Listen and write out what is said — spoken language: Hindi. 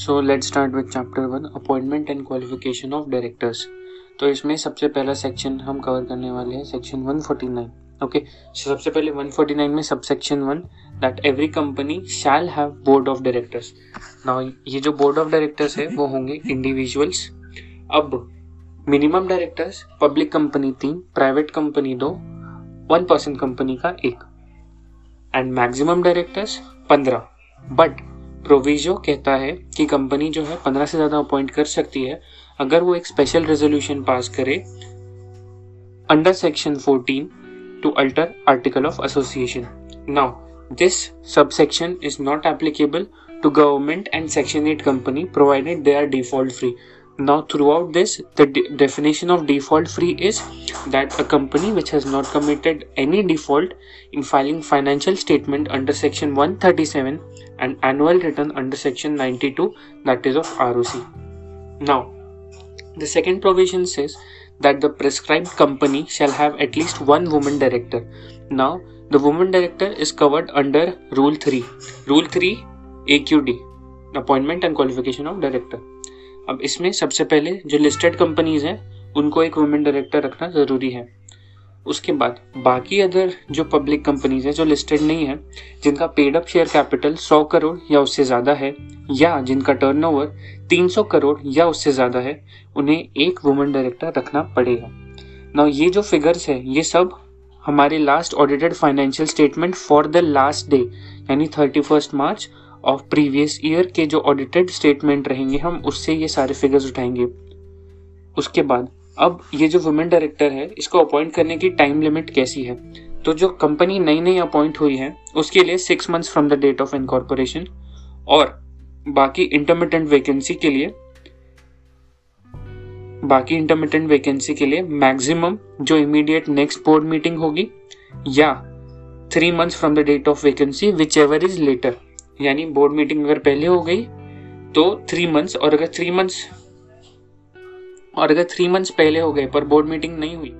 So let start with chapter one appointment and qualification of directors तो इसमें सबसे पहला सेक्शन हम कवर करने वाले हैं सेक्शन 149 ओके सबसे पहले 149 में सब section one that every company shall have board of directors now ये जो बोर्ड ऑफ़ डायरेक्टर्स है, वो होंगे इंडिविजुअल्स अब मिनिमम डायरेक्टर्स पब्लिक कंपनी तीन प्राइवेट कंपनी दो वन परसेंट कंपनी का एक एंड मैक्सिमम डायरेक्टर्स पंद्रह. बट प्रोविजो कहता है कि कंपनी जो है पंद्रह से ज़्यादा अपॉइंट कर सकती है। अगर वो एक स्पेशल रेजोल्यूशन पास करे under section 14 to alter article of association now this subsection is not applicable to government and section 8 company provided they are default free. now throughout this the de definition of default free is that a company which has not committed any default in filing financial statement under section 137 and annual return under section 92 that is of ROC now the second provision says that the prescribed company shall have at least one woman director. Now the woman director is covered under rule 3 rule 3 AQD appointment and qualification of director. अब इसमें सबसे पहले जो लिस्टेड कंपनीज़ हैं, उनको एक वुमेन डायरेक्टर रखना ज़रूरी है। उसके बाद बाकी अदर जो पब्लिक कंपनीज़ हैं, जो लिस्टेड नहीं है, जिनका paid up share capital 100 crore या उससे ज़्यादा है, या जिनका टर्नओवर 300 करोड़ या उससे ज़्यादा है, उन्हें एक वुमेन डायरेक्टर रखना पड़ेगा। ना ये जो फिगर्स है, ये सब हमारे last audited financial statement for the last day यानी thirty first March of previous year के जो ऑडिटेड स्टेटमेंट रहेंगे, हम उससे ये सारे फिगर्स उठाएँगे। उसके बाद, अब ये जो वुमेन डायरेक्टर है, इसको अपॉइंट करने की टाइम लिमिट कैसी है? तो जो कंपनी नई नई अपॉइंट हुई है, उसके लिए six months from the date of incorporation और बाकी इंटरमीडियंट वैकेंसी के लिए, बाकी इंटरमीडियंट वैकेंसी के लिए मैक्सिमम जो इमीडिएट नेक्स्ट बोर्ड मीटिंग होगी या three months from the date of vacancy whichever is later यानी बोर्ड मीटिंग अगर पहले हो गई तो थ्री मंथ्स और अगर थ्री मंथ्स और अगर थ्री मंथ्स पहले हो गए पर बोर्ड मीटिंग नहीं हुई